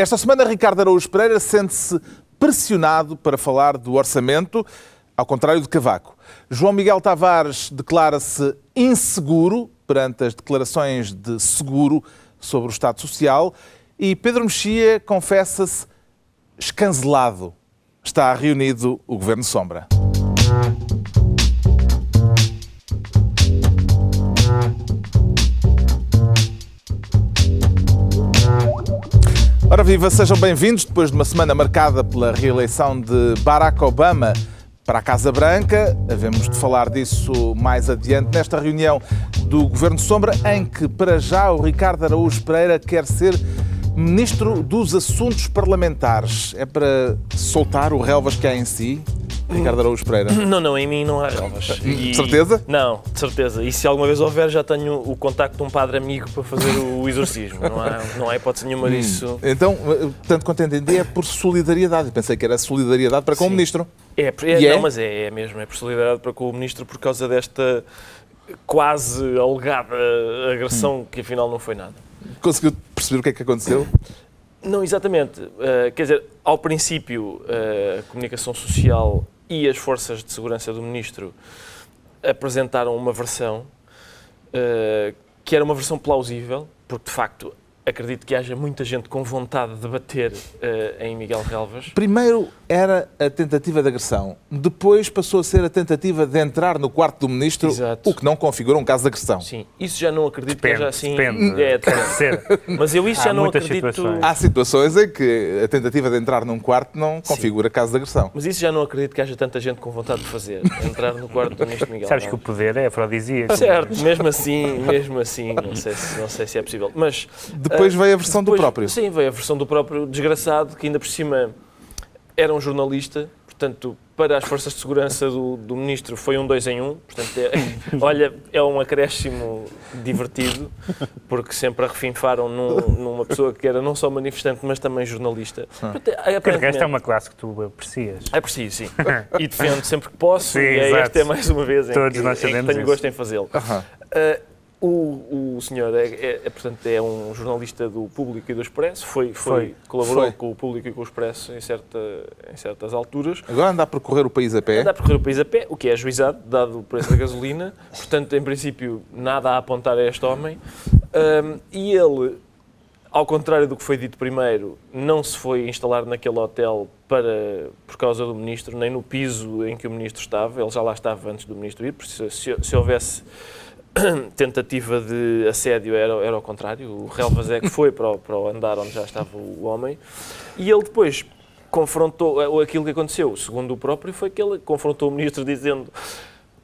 Esta semana, Ricardo Araújo Pereira sente-se pressionado para falar do orçamento, ao contrário de Cavaco. João Miguel Tavares declara-se inseguro perante as declarações de seguro sobre o Estado Social e Pedro Mexia confessa-se escancelado. Está reunido o Governo Sombra. Ora viva, sejam bem-vindos depois de uma semana marcada pela reeleição de Barack Obama para a Casa Branca. Havemos de falar disso mais adiante nesta reunião do Governo Sombra, em que para já o Ricardo Araújo Pereira quer ser Ministro dos Assuntos Parlamentares. É para soltar o relvas que há em si? Ricardo Araújo Pereira. Não, não, em mim não há relvas. De certeza? Não, de certeza. E se alguma vez houver, já tenho o contacto de um padre amigo para fazer o exorcismo. Não há, não há hipótese nenhuma disso. Então, tanto quanto entendi, é por solidariedade. Eu pensei que era solidariedade para com o Ministro. É, é, E é? não, mas é, é mesmo, é por solidariedade para com o Ministro por causa desta quase alegada agressão que afinal não foi nada. Conseguiu perceber o que é que aconteceu? Não, exatamente. Uh, quer dizer, ao princípio, uh, a comunicação social e as forças de segurança do Ministro apresentaram uma versão uh, que era uma versão plausível, porque de facto acredito que haja muita gente com vontade de bater uh, em Miguel Relvas. Primeiro era a tentativa de agressão, depois passou a ser a tentativa de entrar no quarto do ministro, Exato. o que não configura um caso de agressão. Sim, isso já não acredito Depende, que haja assim. depende. É, Pode ser. Mas eu isso Há já não acredito. situações. Há situações em que a tentativa de entrar num quarto não configura caso de agressão. Mas isso já não acredito que haja tanta gente com vontade de fazer. Entrar no quarto do ministro Miguel. Sabes que o poder é afrodisíaco. Certo, mesmo assim, mesmo assim, não sei se, não sei se é possível. Mas Depois ah, veio a versão do depois- próprio. Sim, veio a versão do próprio desgraçado, que ainda por cima era um jornalista, portanto, para as forças de segurança do, do ministro foi um dois em um. Portanto, é- olha, é um acréscimo divertido, porque sempre a refinfaram num- numa pessoa que era não só manifestante, mas também jornalista. Portanto, é- Porque de resto aparentemente- é uma classe que tu aprecias. é preciso, sim. E defendo sempre que posso, Sim, e é esta é mais uma vez em Todos que, nós em que sabemos tenho isso. gosto em fazê-lo. Aham. Uh, o, o senhor é, é- é, portanto, é um jornalista do Público e do Expresso, foi, foi, Foi. colaborou Foi. com o Público e com o Expresso em, certa, em certas alturas. Agora anda a percorrer o país a pé. Anda a percorrer o país a pé, o que é ajuizado, dado o preço da gasolina. Portanto, em princípio, nada a apontar a este homem. Um, e ele, ao contrário do que foi dito primeiro, não se foi instalar naquele hotel para, por causa do ministro, nem no piso em que o ministro estava. Ele já lá estava antes do ministro ir, porque se, se, se houvesse tentativa de assédio era, era ao contrário. O Relvas é que foi para o, para o andar onde já estava o homem. E ele depois confrontou ou aquilo que aconteceu, segundo o próprio, foi que ele confrontou o ministro dizendo.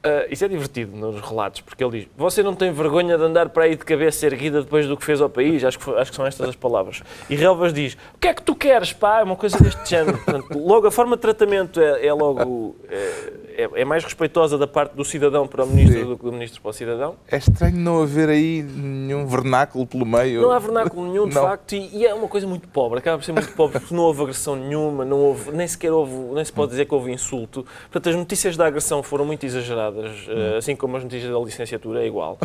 "Ah, isso é divertido nos relatos, porque ele diz: Você não tem vergonha de andar para aí de cabeça erguida depois do que fez ao país? Acho que, foi- acho que são estas as palavras. E Relvas diz: O que é que tu queres, pá? É uma coisa deste género. Portanto, logo a forma de tratamento é, é logo. É, é- é mais respeitosa da parte do cidadão para o ministro Sim. do que do ministro para o cidadão. É estranho não haver aí nenhum vernáculo pelo meio. Não há vernáculo nenhum, de Não. facto, e, e é uma coisa muito pobre, acaba por ser muito pobre, porque não houve agressão nenhuma, não houve, nem sequer houve, nem se pode dizer que houve insulto. Portanto, as notícias da agressão foram muito exageradas, eh, assim como as notícias da licenciatura, é igual.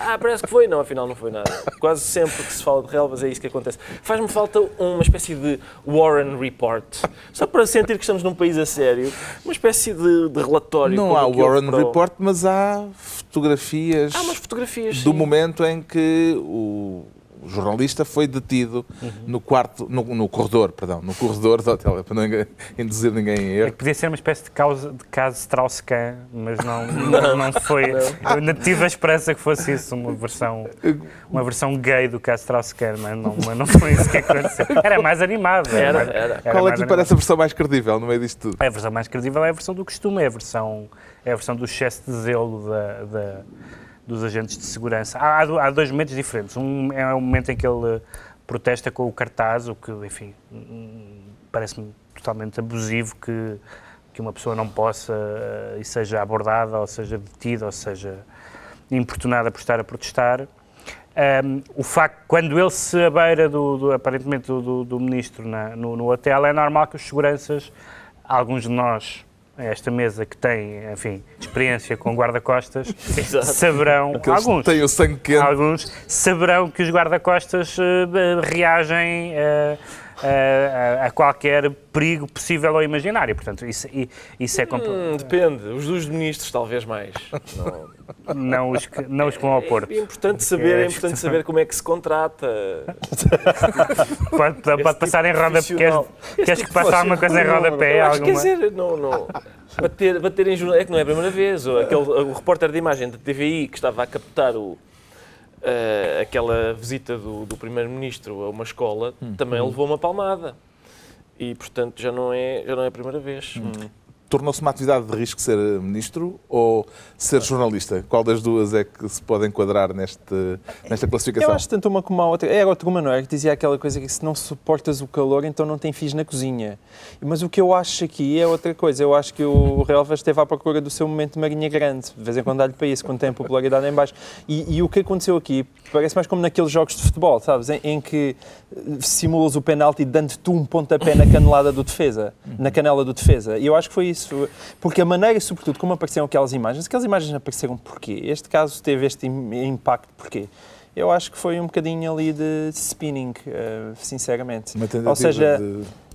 Ah, parece que foi, não, afinal não foi nada. Quase sempre que se fala de relvas é isso que acontece. Faz-me falta uma espécie de Warren Report, só para sentir que estamos num país a sério, uma espécie de, de relatório. Não há Warren para o- Report, mas há fotografias Há umas fotografias, do sim. momento em que o jornalista foi detido Uhum. no quarto, no, no corredor, perdão, no corredor do hotel, para não induzir ninguém em É erro. que podia ser uma espécie de, causa, de caso Strauss-Kahn, mas não, não, não foi. Eu ainda tive a esperança que fosse isso, uma versão, uma versão gay do caso Strauss-Kahn, mas não, mas não foi isso que aconteceu. Era mais animado. Era, mais- era. Qual é que lhe parece a versão mais credível no meio disto tudo? A versão mais credível é a versão do costume, é a versão, é a versão do excesso de zelo da- da- dos agentes de segurança. Há, há do- há dois momentos diferentes. Um é o momento em que ele eh, protesta com o cartaz, o que, enfim, hum, parece-me totalmente abusivo que, que uma pessoa não possa eh, e seja abordada, ou seja detida, ou seja importunada por estar a protestar. Um, o facto, quando ele se abeira, do, do- aparentemente, do, do- do ministro na- no, no hotel, é normal que os seguranças, alguns de nós, esta mesa que tem, enfim, experiência com guarda-costas, saberão, Aqueles alguns, que têm o sangue quente. alguns saberão que os guarda-costas eh, reagem eh, a, a, qualquer perigo possível ou imaginário. Portanto, isso, isso é... Hum, depende. Os dos ministros, talvez mais. Não, não os, que, não os que vão ao Porto. É importante saber, é importante saber como é que se contrata. pode, pode tipo passar em roda... Queres, queres que passe alguma coisa em rodapé? Alguma... Quer dizer, não... não bater, bater em jornal. É que não é a primeira vez. Aquele, o repórter de imagem da TVI que estava a captar o, uh, aquela visita do, do Primeiro-Ministro a uma escola hum. também hum. levou uma palmada. E, portanto, já não é, já não é a primeira vez. Hum. Tornou-se uma atividade de risco ser ministro ou ser jornalista? Qual das duas é que se pode enquadrar neste, nesta classificação? Eu acho tanto uma como a outra. É a outra uma, não é? Que dizia aquela coisa que se não suportas o calor, então não tem fios na cozinha. Mas o que eu acho aqui é outra coisa. Eu acho que o Relvas esteve à procura do seu momento de Marinha Grande. De vez em quando dá-lhe para isso, quando tem a popularidade em baixo. E, e, o que aconteceu aqui parece mais como naqueles jogos de futebol, sabes? Em, em que simulas o penalti dando-te um pontapé na canelada do defesa, na canela do defesa. E eu acho que foi isso isso. Porque a maneira, sobretudo, como apareceram aquelas imagens, aquelas imagens apareceram porquê? Este caso teve este impacto porquê? Eu acho que foi um bocadinho ali de spinning, uh, sinceramente. Ou seja,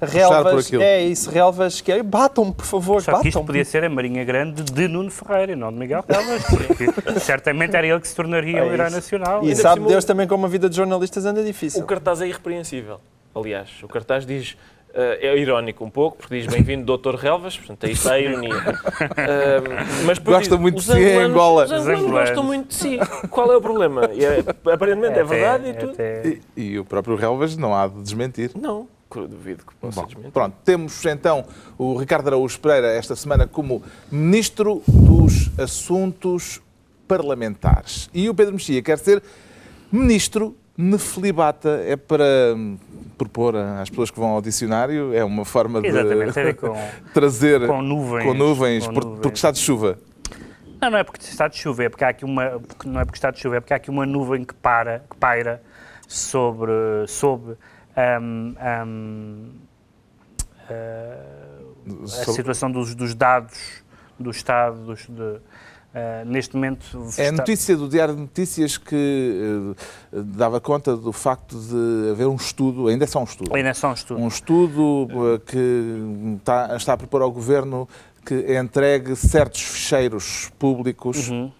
relvas, é isso, relvas que é, batam por favor, Só que isto podia ser a Marinha Grande de Nuno Ferreira, não de Miguel Relvas, porque certamente era ele que se tornaria é o herói nacional. E, e sabe Deus também como a vida de jornalistas anda difícil. O cartaz é irrepreensível. Aliás, o cartaz diz é irónico um pouco, porque diz bem-vindo Doutor Relvas, portanto aí está a ironia. Uh, mas Gosta muito de si em Angola. Os angolanos gostam muito de si. Qual é o problema? É, aparentemente é, é verdade e tudo. E, e, o próprio Relvas não há de desmentir. Não, duvido que possa Bom, desmentir. Pronto, temos então o Ricardo Araújo Pereira esta semana como Ministro dos Assuntos Parlamentares. E o Pedro Mexia quer ser Ministro Nefelibata. É para propor às pessoas que vão ao dicionário, é uma forma de com, trazer com nuvens, com nuvens, com nuvens. porque está de chuva. Não, não é porque está de chuva, é porque há aqui uma, não é porque está de chuva, é porque há aqui uma nuvem que para, que paira sobre, sobre um, um, uh, a situação dos, dos, dados do Estado, dos, de, Uh, neste momento. É a notícia do Diário de Notícias que uh, dava conta do facto de haver um estudo, ainda é só um estudo. Ainda é só um estudo. Um estudo uh, que está, está a propor ao Governo que entregue certos ficheiros públicos. Uhum.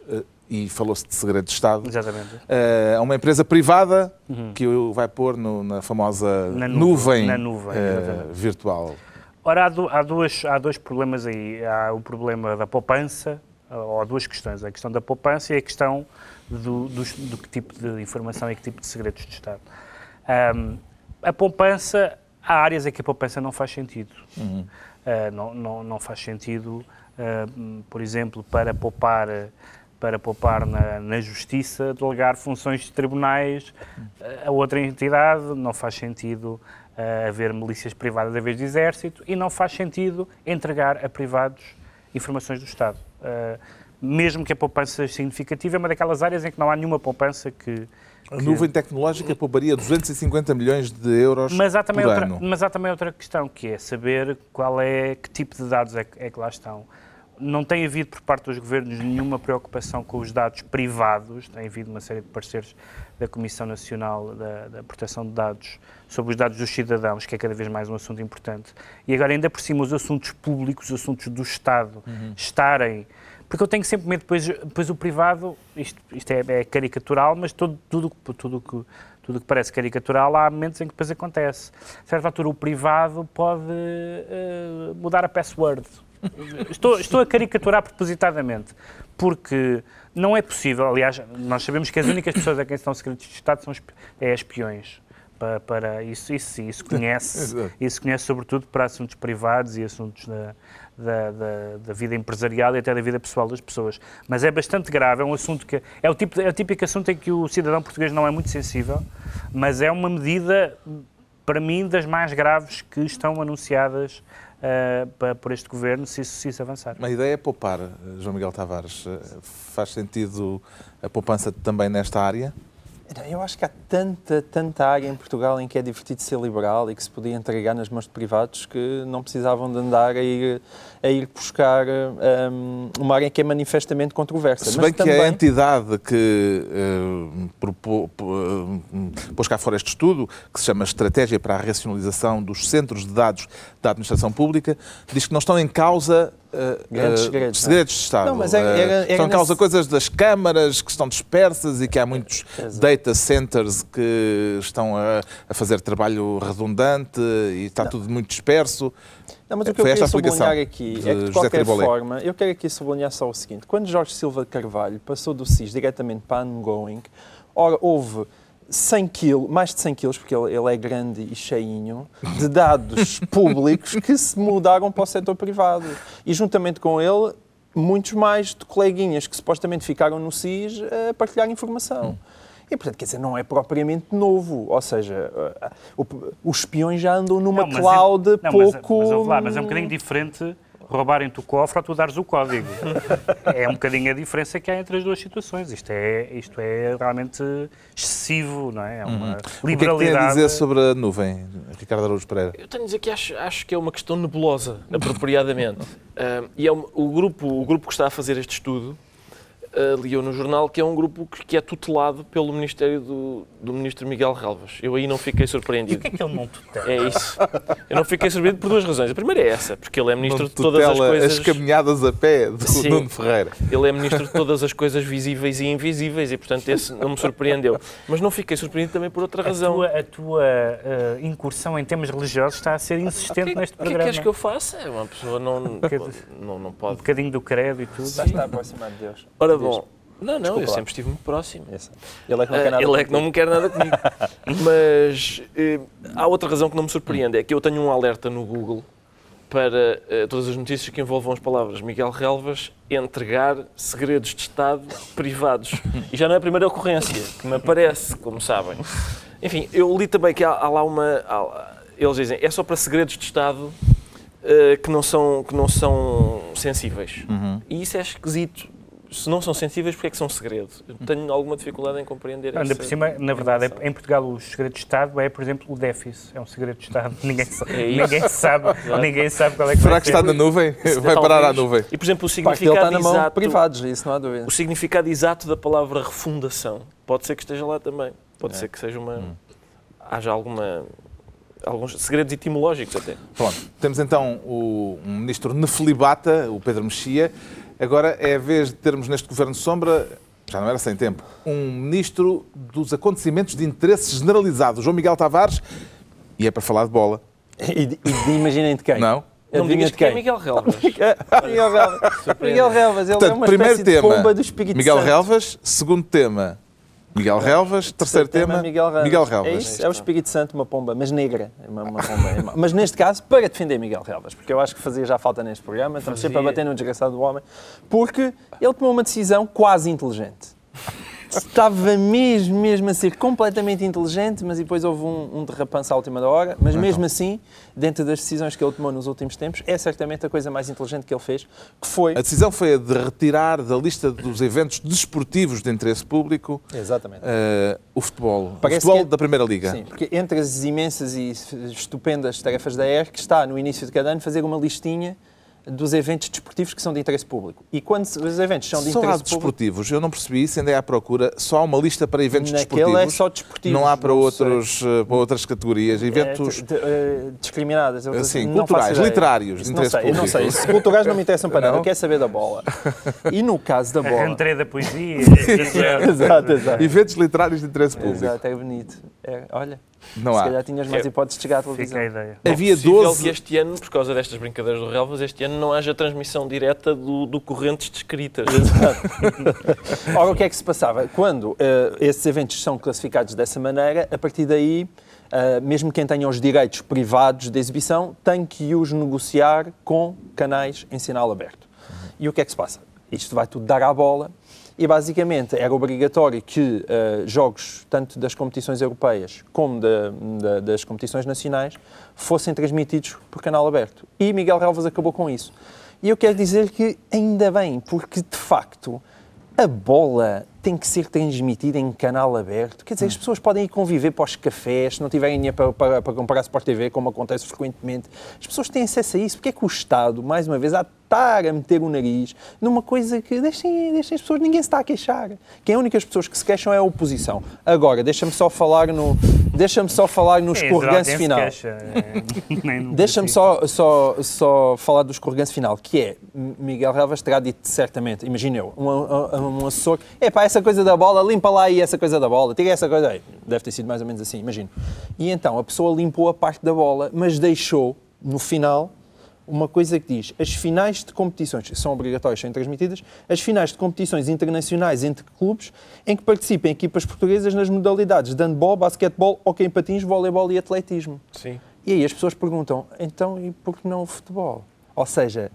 e falou-se de segredo de Estado. Exatamente. a uma empresa privada uhum. que vai pôr no, na famosa na nuvem, na nuvem virtual. Ora, há, do, há, duas, há dois problemas aí. Há o problema da poupança, ou há duas questões. A questão da poupança e a questão do, do, do que tipo de informação e que tipo de segredos de Estado. Um, a poupança, há áreas em que a poupança não faz sentido. Uhum. Uh, não, não, não faz sentido, uh, por exemplo, para poupar para poupar na, na, justiça, delegar funções de tribunais a outra entidade, não faz sentido uh, haver milícias privadas a vez de exército e não faz sentido entregar a privados informações do Estado. Uh, mesmo que a poupança seja significativa, é uma daquelas áreas em que não há nenhuma poupança que... A nuvem tecnológica pouparia 250 milhões de euros mas há também por outra, ano. Mas há também outra questão, que é saber qual é, que tipo de dados é, é que lá estão não tem havido por parte dos governos nenhuma preocupação com os dados privados, tem havido uma série de parceiros da Comissão Nacional da, da, Proteção de Dados sobre os dados dos cidadãos, que é cada vez mais um assunto importante. E agora, ainda por cima, os assuntos públicos, os assuntos do Estado, uhum. estarem. Porque eu tenho sempre medo, depois, depois o privado, isto, isto é, é, caricatural, mas todo, tudo, tudo que tudo que parece caricatural, há momentos em que depois acontece. A certa altura, o privado pode uh, mudar a password Estou, estou a caricaturar propositadamente, porque não é possível, aliás, nós sabemos que as únicas pessoas a quem estão segredos de Estado são é espiões. Para, para isso, isso, isso conhece, isso conhece sobretudo para assuntos privados e assuntos da, da, da, da, vida empresarial e até da vida pessoal das pessoas. Mas é bastante grave, é um assunto que é o, tipo, é o típico assunto em que o cidadão português não é muito sensível, mas é uma medida, para mim, das mais graves que estão anunciadas uh, por este governo se isso, se isso avançar. A ideia é poupar, João Miguel Tavares. Eh, faz sentido a poupança também nesta área? Eu acho que há tanta, tanta área em Portugal em que é divertido ser liberal e que se podia entregar nas mãos de privados que não precisavam de andar a ir, a ir buscar um, uma área que é manifestamente controversa. Se bem Mas que também... a entidade que uh, propô, uh, pôs cá fora este estudo, que se chama Estratégia para a Racionalização dos Centros de Dados da Administração Pública, diz que não estão em causa Uh, Grandes segredos. segredos de Estado. Não, mas era, era, era estão em causa nesse... coisas das câmaras que estão dispersas e que há muitos Exato. data centers que estão a, a, fazer trabalho redundante e está não. tudo muito disperso. Não, mas o que Foi eu queria sublinhar aqui é que, de qualquer forma, eu quero aqui sublinhar só o seguinte. Quando Jorge Silva Carvalho passou do SIS diretamente para a Ongoing, ora, houve 100 quilos, mais de 100 quilos, porque ele, ele, é grande e cheinho, de dados públicos que se mudaram para o setor privado. E juntamente com ele, muitos mais de coleguinhas que supostamente ficaram no SIS a partilhar informação. Hum. E, portanto, quer dizer, não é propriamente novo. Ou seja, os espiões já andam numa não, cloud não, pouco... Mas, mas, mas, mas é um bocadinho diferente roubarem-te o cofre ou tu dares o código. é um bocadinho a diferença que há entre as duas situações. Isto é, isto é realmente excessivo, não é? É uma uhum. liberalidade. O que é que tem a dizer sobre a nuvem, Ricardo Araújo Pereira? Eu tenho a dizer que acho, acho que é uma questão nebulosa, apropriadamente. uh, e é um, o, grupo, o grupo que está a fazer este estudo uh, li eu no jornal que é um grupo que, é tutelado pelo Ministério do, do Ministro Miguel Relvas. Eu aí não fiquei surpreendido. E o que é que ele não tutela? É isso. Eu não fiquei surpreendido por duas razões. A primeira é essa, porque ele é Ministro de todas as coisas... as caminhadas a pé do Sim, Nuno Ferreira. Ele é Ministro de todas as coisas visíveis e invisíveis e, portanto, esse não me surpreendeu. Mas não fiquei surpreendido também por outra razão. A tua, a tua uh, incursão em temas religiosos está a ser insistente que, neste programa. O que é que queres que eu faça? É uma pessoa não, não, não pode... Um bocadinho do credo e tudo. Já está aproximado de Deus. Ora bom... Não, não, Desculpa eu lá. sempre estive muito próximo. Ele é que não quer nada, Ele é que não me quer nada comigo. Mas eh, há outra razão que não me surpreende, é que eu tenho um alerta no Google para eh, todas as notícias que envolvam as palavras Miguel Relvas entregar segredos de Estado privados. E já não é a primeira ocorrência que me aparece, como sabem. Enfim, eu li também que há, há lá uma... Há, eles dizem, é só para segredos de Estado uh, que, não são, que não são sensíveis. Uhum. E isso é esquisito se não são sensíveis, porque é que são segredos? Eu tenho alguma dificuldade em compreender Ainda por cima, na verdade, é, em Portugal o segredo de Estado é, por exemplo, o déficit. É um segredo de Estado. Ninguém, é ninguém sabe, ninguém sabe qual é que Será que está na nuvem? Vai parar à nuvem. E, por exemplo, o significado está na mão exato... privados, isso não há dúvida. O significado exato da palavra refundação pode ser que esteja lá também. Pode é. ser que seja uma... Hum. Haja alguma alguns segredos etimológicos até. Pronto, temos então o ministro nefelibata, o Pedro Mexia, Agora é a vez de termos neste Governo Sombra, já não era sem tempo, um ministro dos acontecimentos de interesse generalizado, João Miguel Tavares, e é para falar de bola. E de, e de imaginem de quem? Não. Não digas de quem? É Miguel Relvas. Miguel Relvas. Miguel Relvas, ele Portanto, é uma primeiro tema, pomba do Espírito Miguel Santo. Relvas, segundo tema, Miguel Relvas, terceiro, tema, Miguel Relvas. Miguel Relvas. É, isso, é o Espírito Santo, uma pomba, mas negra. Uma, uma pomba. mas neste caso, para defender Miguel Relvas, porque eu acho que fazia já falta neste programa, estamos sempre a bater no desgraçado do homem, porque ele tomou uma decisão quase inteligente estava mesmo, mesmo a ser completamente inteligente, mas depois houve um, um derrapanço à última da hora. Mas então. mesmo assim, dentro das decisões que ele tomou nos últimos tempos, é certamente a coisa mais inteligente que ele fez, que foi... A decisão foi a de retirar da lista dos eventos desportivos de interesse público Exatamente. Uh, o futebol. Parece o futebol é... da Primeira Liga. Sim, porque entre as imensas e estupendas tarefas da ERC está, no início de cada ano, fazer uma listinha dos eventos desportivos que são de interesse público. E quando os eventos são de só interesse há desportivos, público, eu não percebi se ainda é à procura, só há uma lista para eventos naquele desportivos. é só desportivos. Não há para, outros, eh, para outras categorias, é, eventos... É, de, de, discriminadas. Eu, Sim, culturais, literários, de interesse não sei, público. não sei, culturais não me interessam para nada, eu quero saber da bola. E no caso da bola... A rentrée da poesia. exato, exato. Eventos literários de interesse público. Exato, é bonito. É, olha... Não Se há. calhar tinhas mais hipóteses de chegar à televisão. Fica a ideia. Bom, Havia 12... que este ano, por causa destas brincadeiras do Relvas, este ano não haja transmissão direta do, do correntes descritas. Exato. Ora, o que é que se passava? Quando uh, esses eventos são classificados dessa maneira, a partir daí, uh, mesmo quem tenha os direitos privados de exibição, tem que os negociar com canais em sinal aberto. Uhum. E o que é que se passa? Isto vai tudo dar à bola e basicamente era obrigatório que uh, jogos, tanto das competições europeias como da, da, das competições nacionais, fossem transmitidos por canal aberto. E Miguel Relvas acabou com isso. E eu quero dizer que ainda bem, porque de facto a bola tem que ser transmitido em canal aberto. Quer dizer, as pessoas podem ir conviver para os cafés, se não tiverem dinheiro para, para, para comprar Sport TV, como acontece frequentemente. As pessoas têm acesso a isso. Porque é que o Estado, mais uma vez, há a meter o nariz numa coisa que deixem, deixem as pessoas, ninguém se está a queixar. Quem é a única pessoas que se queixam é a oposição. Agora, deixa-me só falar no, deixa-me só falar no É, escorreganço Israel final. é, Deixa-me só, só, só falar do escorreganço final, que é, Miguel Relvas terá dito certamente, imagina eu, um, um, um assessor, é pá, essa coisa da bola, limpa lá aí essa coisa da bola, tira essa coisa aí. Deve ter sido mais ou menos assim, imagino. E então, a pessoa limpou a parte da bola, mas deixou, no final, uma coisa que diz, as finais de competições, são obrigatórias, são transmitidas, as finais de competições internacionais entre clubes em que participem equipas portuguesas nas modalidades de handball, basquetebol, hockey em patins, voleibol e atletismo. Sim. E aí as pessoas perguntam, então e por que não o futebol? Ou seja,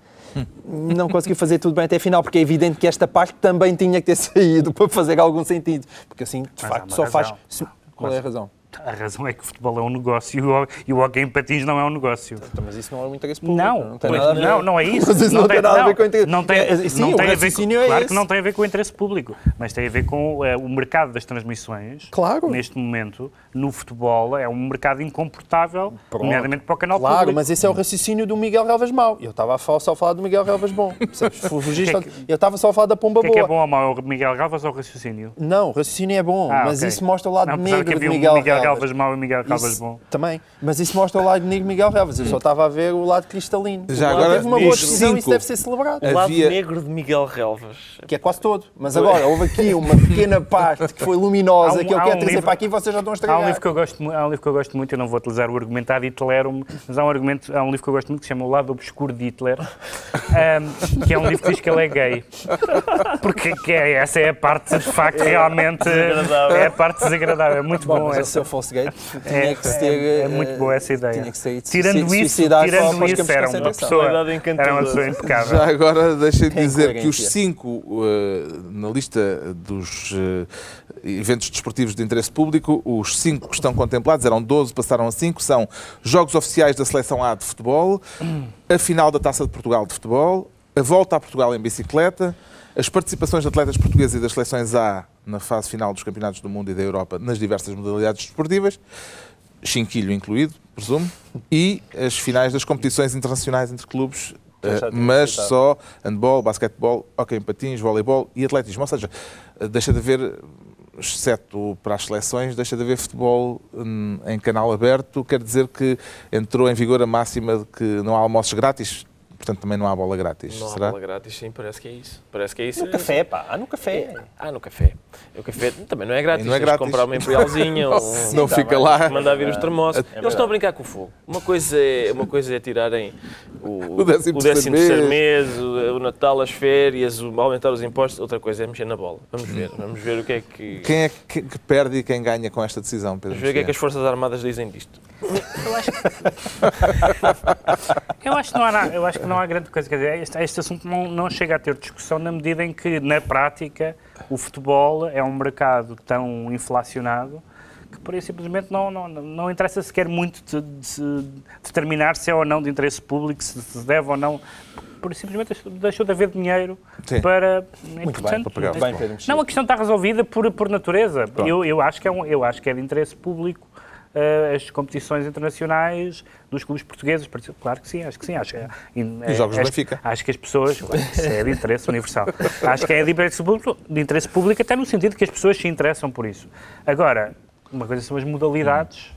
não conseguiu fazer tudo bem até a final, porque é evidente que esta parte também tinha que ter saído para fazer algum sentido. Porque assim, de Mas facto, só faz. razão. se- Qual é a razão? A razão é que o futebol é um negócio e o, e o hockey em patins não é um negócio. Então, mas isso não é um interesse público. Não, não tem nada a ver. não, não é isso. Mas isso não tem nada a ver com o interesse- Não tem, É, sim, não o tem a ver com, raciocínio é claro esse. que não tem a ver com o interesse público, mas tem a ver com eh, o mercado das transmissões. Claro. Neste momento, no futebol, é um mercado incomportável, Pronto. nomeadamente para o canal Claro, público. mas esse é o raciocínio do Miguel Relvas mau. Eu estava a falar, só a falar do Miguel Relvas bom. Fugiste O que é ao- Eu estava só a falar da pomba O que é que é boa. bom ou mau? É o Miguel Galvas ou o raciocínio? Não, o raciocínio é bom, Ah, mas ok. isso mostra o lado não, que negro um Miguel, Miguel Relvas. Galvas mau e Miguel Isso bom. Também. Mas isso mostra o lado negro de Miguel Relvas. Eu só estava a ver o lado cristalino. Já agora, teve uma boa decisão e isso deve ser celebrado. O lado Havia- negro de Miguel Relvas. Que é quase todo. Mas agora, houve aqui uma pequena parte que foi luminosa um- que eu quero um trazer livro- para aqui e vocês já estão a Há um, estragar. livro que eu gosto, há um livro que eu gosto muito, eu não vou utilizar o argumento ad Hitlerum, mas há um, argumento, há um livro que eu gosto muito que se chama O Lado Obscuro de Hitler, que é um livro que diz que ele é gay. Porque que é, essa é a parte, de facto, realmente... desagradável. É a parte desagradável. É muito Bom, bom, essa. Fosse gay, tinha É, que se ter... é, é eh, muito boa essa ideia. Tinha que ser Tirando isso, tirando isso, era uma pessoa, era uma pessoa impecável. Já agora deixem de dizer que os cinco eh, na lista dos eh, eventos desportivos de interesse público, os cinco que estão contemplados, eram 12, passaram a 5, são Jogos Oficiais da Seleção A de Futebol, a final da Taça de Portugal de Futebol, a volta a Portugal em bicicleta, as participações de atletas portugueses e das seleções A na fase final dos Campeonatos do Mundo e da Europa nas diversas modalidades desportivas, chinquilho incluído, presumo, e as finais das competições internacionais entre clubes, tinha mas citado. só handball, basquetebol, hockey em patins, voleibol e atletismo. Ou seja, eh, deixa de haver, exceto para as seleções, deixa de haver futebol hum, em canal aberto. Quer dizer que entrou em vigor a máxima de que não há almoços grátis, portanto também não há bola grátis. Não há Será? bola grátis, sim, parece que é isso. Parece que é isso. No café, pá. Ah, no café. Ah, no café. O café também não é grátis. E não é grátis. comprar uma imperialzinha, um, não tá fica lá. mandar vir os termossos. É Eles estão a brincar com o fogo. Uma coisa é, uma coisa é tirarem o, O décimo o décimo terceiro terceiro mês, o, o Natal, as férias, o, aumentar os impostos. Outra coisa é mexer na bola. Vamos ver. Vamos ver o que é que. Quem é que, que perde e quem ganha com esta decisão, Pedro? Vamos ver o que é que as? Forças Armadas dizem disto. Eu acho que não há, nada- eu acho que não há grande coisa. Quer dizer, este, este assunto não, não chega a ter discussão na medida em que, na prática, o futebol é um mercado tão inflacionado que, por aí, simplesmente, não, não, não interessa sequer muito de, de determinar se é ou não de interesse público, se se deve ou não. Por simplesmente deixou de haver dinheiro Sim. para. Muito portanto, para pagar o Bem, não, a questão está resolvida por, por natureza. Eu, eu, acho que é um, eu acho que é de interesse público eh, as competições internacionais dos clubes portugueses. Claro que sim, acho que sim. Acho, que é- Os jogos do acho- Benfica. Acho que as pessoas. Isso é de interesse universal. Acho que é de interesse, público, de interesse público, até no sentido que as pessoas se interessam por isso. Agora, uma coisa são as modalidades.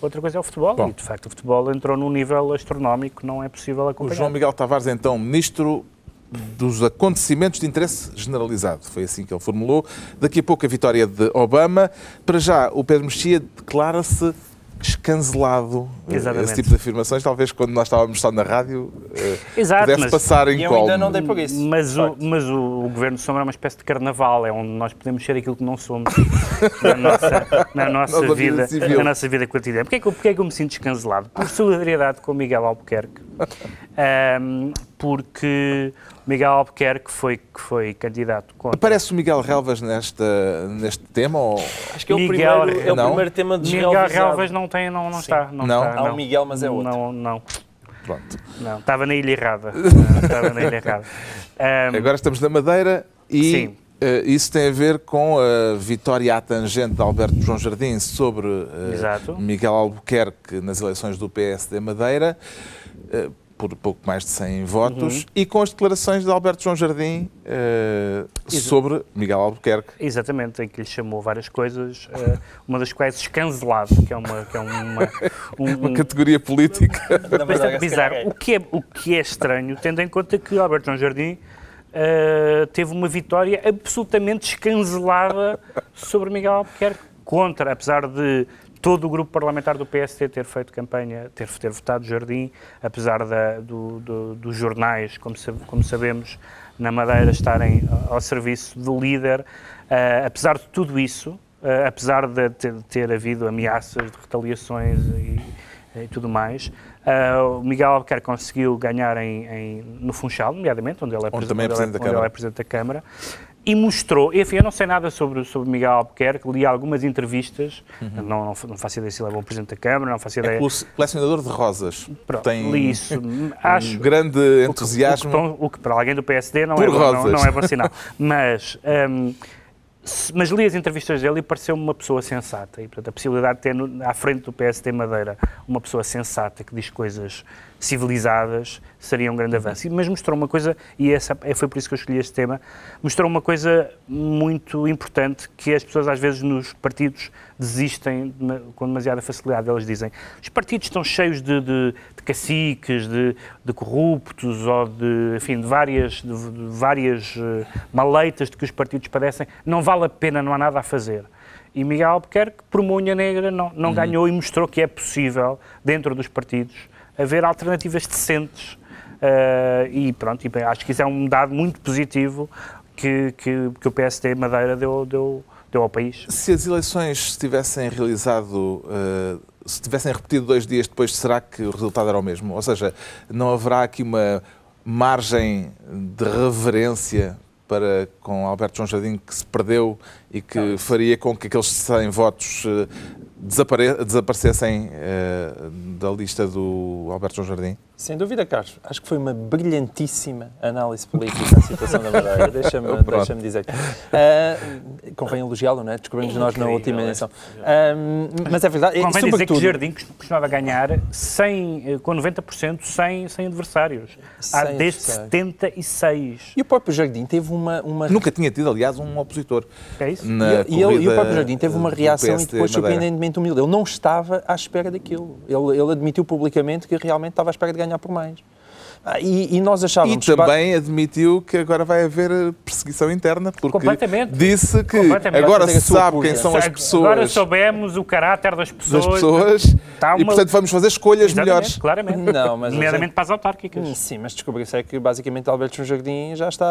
Outra coisa é o futebol, Bom. e de facto o futebol entrou num nível astronómico, não é possível O acompanhar. João Miguel Tavares, então, ministro dos acontecimentos de interesse generalizado. Foi assim que ele formulou. Daqui a pouco a vitória de Obama. Para já, o Pedro Mexia declara-se escancelado. Exatamente. Esse tipo de afirmações, talvez quando nós estávamos só na rádio, eh, Exato, pudesse mas- passar em eu colmo. ainda não dei por isso. Mas, o, mas o, o Governo de Sombra é uma espécie de carnaval, é onde nós podemos ser aquilo que não somos na nossa, na nossa, Nossa vida vida, na nossa vida cotidiana. Porquê é, que, eu- porquê é que eu me sinto descancelado? Por solidariedade com o Miguel Albuquerque. Ahm, porque o Miguel Albuquerque foi, que foi candidato contra... Aparece o Miguel Relvas nesta, neste tema? Ou... Acho que é o, Miguel- primeiro, é o Não? primeiro tema Miguel desrealizado. Relvas não, tem, não, não está. Não, Não? está, Há um. Miguel, mas é outro. Não, não, Pronto. não. Estava na ilha errada. Não, Estava na ilha errada. Ahm, Agora estamos na Madeira e Sim. Uh, isso tem a ver com a vitória à tangente de Alberto João Jardim sobre uh, Miguel Albuquerque nas eleições do PSD Madeira, uh, por pouco mais de 100 votos, uhum. e com as declarações de Alberto João Jardim sobre Miguel Albuquerque. Exatamente, em que lhe chamou várias coisas, uma das quais escancelado, que é uma, que é uma, um, uma categoria política. Bastante bizarro. O que, é, o que é estranho, tendo em conta que Alberto João Jardim uh, teve uma vitória absolutamente escancelada sobre Miguel Albuquerque contra, apesar de todo o grupo parlamentar do PST ter feito campanha, ter, ter votado Jardim, apesar da, do, do, dos jornais, como, como, sabemos, na Madeira estarem ao serviço do líder, uh, apesar de tudo isso, uh, apesar de ter, de ter, havido ameaças de retaliações e, e tudo mais, Uh, o Miguel Albuquerque conseguiu ganhar em, em, no Funchal, nomeadamente, onde ele é, onde presidente, é é, é presidente da Câmara, e mostrou, enfim, eu não sei nada sobre, sobre Miguel Albuquerque, li algumas entrevistas, uhum. não, não, faço ideia se ele é bom presidente da Câmara, não faço é ideia... É colecionador de rosas. Pronto, Tem li isso. Acho, um grande entusiasmo. O que, o, que, para alguém do PSD não, é, não, não é bom sinal. Mas... Um, mas li as entrevistas dele e pareceu-me uma pessoa sensata. E, portanto, a possibilidade de ter no, à frente do PSD Madeira uma pessoa sensata que diz coisas civilizadas seria um grande avanço. Mas mostrou uma coisa, e essa, é, foi por isso que eu escolhi este tema, mostrou uma coisa muito importante que as pessoas às vezes nos partidos desistem com demasiada facilidade. Elas dizem, os partidos estão cheios de, de, de caciques, de, de, corruptos ou de, enfim, de várias, de, várias uh, maleitas de que os partidos padecem, não vale a pena, não há nada a fazer. E Miguel Albuquerque, por uma unha negra, não, não uhum. ganhou e mostrou que é possível, dentro dos partidos, haver alternativas decentes. Uh, e pronto, e acho que isso é um dado muito positivo que, que, que o PSD Madeira deu, deu, deu ao país. Se as eleições se tivessem realizado, uh, se tivessem repetido dois dias depois, será que o resultado era o mesmo? Ou seja, não haverá aqui uma margem de reverência para com Alberto João Jardim que se perdeu e que faria com que aqueles 100 votos uh, desapare desaparecessem uh, da lista do Alberto João Jardim? Sem dúvida, Carlos. Acho que foi uma brilhantíssima análise política da situação da Madeira. Deixa-me deixa dizer. Uh, convém elogiá-lo, não é? Descobrimos nós na última eleição. Uh, mas é verdade. Convém dizer que Jardim costumava ganhar 100, com 90% sem, sem adversários. Há desde 76. E o próprio Jardim teve uma, uma... Nunca tinha tido, aliás, um opositor. É isso? E, e, ele, e, o próprio Jardim teve uma reação e depois surpreendentemente humilde. Ele não estava à espera daquilo. Ele, ele admitiu publicamente que realmente estava à espera de ganhar por mais. Ah, e, e, nós achávamos... E também admitiu que agora vai haver perseguição interna, porque disse que agora se sabe quem são as pessoas... Agora soubemos o caráter das pessoas... Das pessoas uma... e, portanto, vamos fazer escolhas Exatamente, melhores. claramente. Não, mas, Nomeadamente para as autárquicas. Hum, sim, mas descobri-se é que, basicamente, Alberto Jardim já está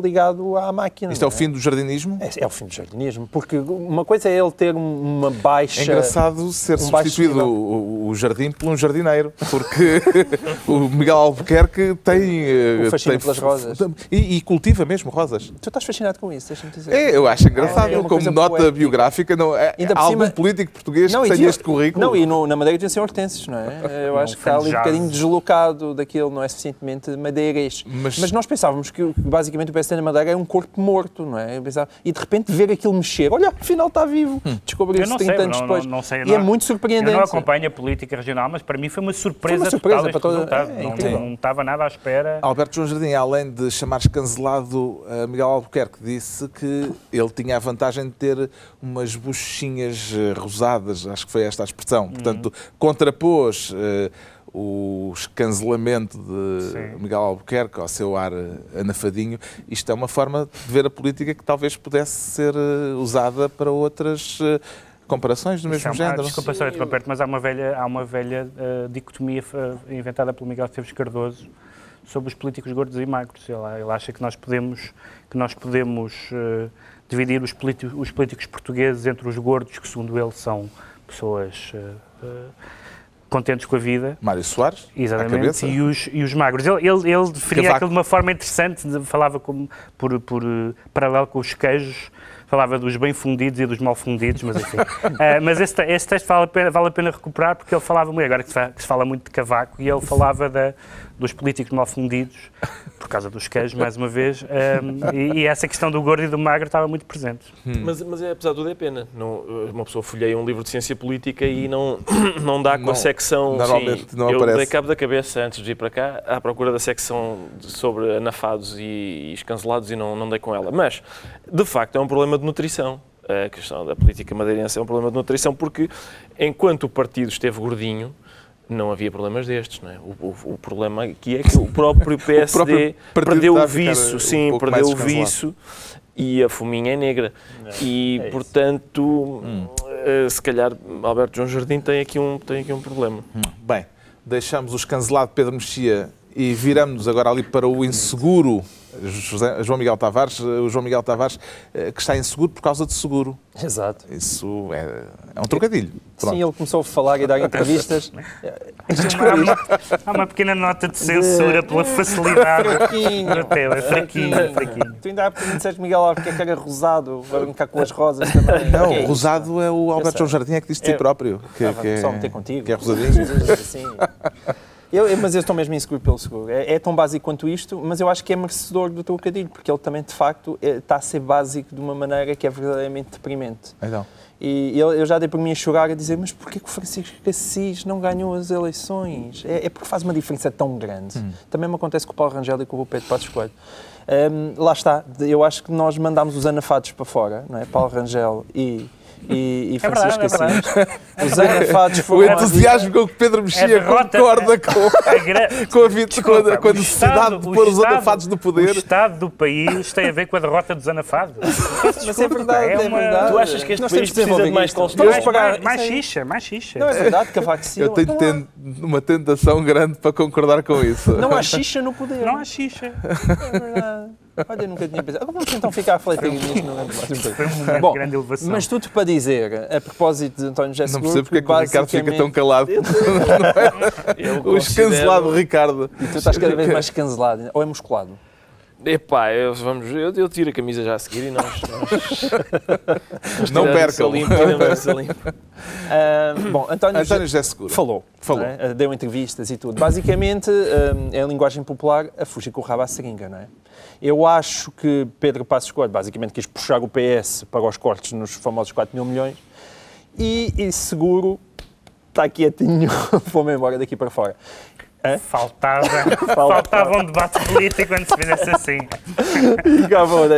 ligado à máquina. Isto é, é o fim do jardinismo? É, é, o fim do jardinismo, porque uma coisa é ele ter uma baixa... É engraçado ser um substituído o, o jardim por um jardineiro, porque o Miguel Albuquerque que tem. O fascínio tem, pelas rosas. E, e, cultiva mesmo rosas. Tu estás fascinado com isso, deixa-me dizer. É, eu acho engraçado. É, é como nota poética. biográfica, não, é, há algum político português não, que tenha este currículo. Não, e no, na Madeira tinha hortenses, não é? Eu acho que está ali um bocadinho deslocado daquilo, não é suficientemente madeirense. Mas, Mas nós pensávamos que basicamente o PSD na Madeira é um corpo morto, não é? E de repente ver aquilo mexer, olha, afinal está vivo. Hum. Descobriu-se 30 anos depois. Não, sei, e é muito surpreendente. Eu não acompanho a política regional, mas para mim foi uma surpresa, foi uma surpresa para toda... Não estava nada à espera. Alberto João Jardim, além de chamar cancelado uh, Miguel Albuquerque, disse que ele tinha a vantagem de ter umas buchinhas uh, rosadas, acho que foi esta a expressão. Uhum. Portanto, contrapôs uh, o escancelamento de Sim. Miguel Albuquerque ao seu ar anafadinho. Isto é uma forma de ver a política que talvez pudesse ser usada para outras comparações do mesmo é género. Desculpa só interromper mas há uma velha, há uma velha uh, dicotomia uh, inventada pelo Miguel Esteves Cardoso sobre os políticos gordos e magros. Ele, ele acha que nós podemos, que nós podemos uh, dividir os políticos, os políticos portugueses entre os gordos, que segundo ele são pessoas contentes com a vida. Mário Soares, Exatamente, e os, e os magros. Ele, ele, ele definia aquilo de uma forma interessante, falava como, por, por paralelo com os queijos, falava dos bem fundidos e dos mal fundidos, mas enfim. Uh, mas esse, esse, texto vale a, pena, vale a pena recuperar porque ele falava muito, agora que se, fala, que se fala muito de Cavaco, e ele falava da, dos políticos mal fundidos, por causa dos queijos, mais uma vez, um, e, e, essa questão do gordo e do magro estava muito presente. Hum. Mas, mas é, apesar de tudo é pena. Não, uma pessoa folheia um livro de ciência política e não, não dá com não, a secção... Normalmente sim, não eu aparece. dei cabo da cabeça antes de ir para cá à procura da secção sobre anafados e, e escancelados e não, não dei com ela. Mas, de facto, é um problema de nutrição a questão da política madeirense é um problema de nutrição, porque enquanto o partido esteve gordinho, não havia problemas destes, não é? O, o, o problema aqui é que o próprio PSD o próprio perdeu o viço, sim, um perdeu o viço e a fominha é negra. e, é portanto, hum. uh, se calhar Alberto João Jardim tem aqui um, tem aqui um problema. Hum. Bem, deixamos o escancelado Pedro Mexia e viramos-nos agora ali para o inseguro José, João Miguel Tavares, o João Miguel Tavares eh, que está inseguro por causa de seguro. Exato. Isso é, é um trocadilho. Pronto. Sim, ele começou a falar e a dar entrevistas. há, uma, há uma pequena nota de censura de... pela facilidade fraquinho. do tema. É fraquinho, fraquinho. Tu ainda há bocadinho disseste, Miguel, porque é que era rosado, vai brincar com as rosas também. Não, é rosado é o Alberto João Jardim, é que diz de si próprio. Que, ah, que é, só meter contigo. Que é rosadinho. Assim. Eu, mas eu estou mesmo inseguro pelo seguro. É, é, tão básico quanto isto, mas eu acho que é merecedor do teu cadilho, porque ele também, de facto, é, está a ser básico de uma maneira que é verdadeiramente deprimente. Então. E eu, eu já dei por mim a chorar a dizer, mas porquê que o Francisco Assis não ganhou as eleições? É, é porque faz uma diferença tão grande. Hum. Também me acontece com o Paulo Rangel e com o Pedro Passos Coelho. Um, lá está, eu acho que nós mandámos os anafados para fora, não é? Paulo Rangel e e, e é Francisco é verdade, Assis. Os anafados foram... O entusiasmo com que Pedro Mexia derrota, concorda com, a, com, a, Desculpa, com a necessidade estado, de pôr os anafados no poder. O estado do país tem a ver com a derrota dos anafados. Mas é verdade, é, uma... verdade. Tu achas que este Nós país precisa de mais colesterol? Mais, mais, mais xixa, mais xixa. Não, é verdade, Cavaco Silva. Eu tenho ten, uma tentação grande para concordar com isso. Não há xixa no poder. Não há xixa. É verdade. Olha, eu nunca tinha pensado. Vamos então ficar a refletir nisto no mais Bom, grande elevação. Mas tudo para dizer, a propósito de António José Não percebo porque é que o Ricardo fica tão calado. é? O escancelado Ricardo. E tu estás cada vez mais cancelado. Ou é musculado? Epá, eu, vamos, eu, eu tiro a camisa já a seguir e nós. nós não percam. Limpo, uh, bom, António, António José Seguro. Falou. falou. É? Deu entrevistas e tudo. Basicamente, uh, é a linguagem popular a fugir com o rabo à seringa, não é? Eu acho que Pedro Passos Coelho basicamente quis puxar o PS para os cortes nos famosos 4 mil milhões e, e seguro está quietinho, vou-me embora daqui para fora. Faltava, faltava um debate político quando se fizesse assim.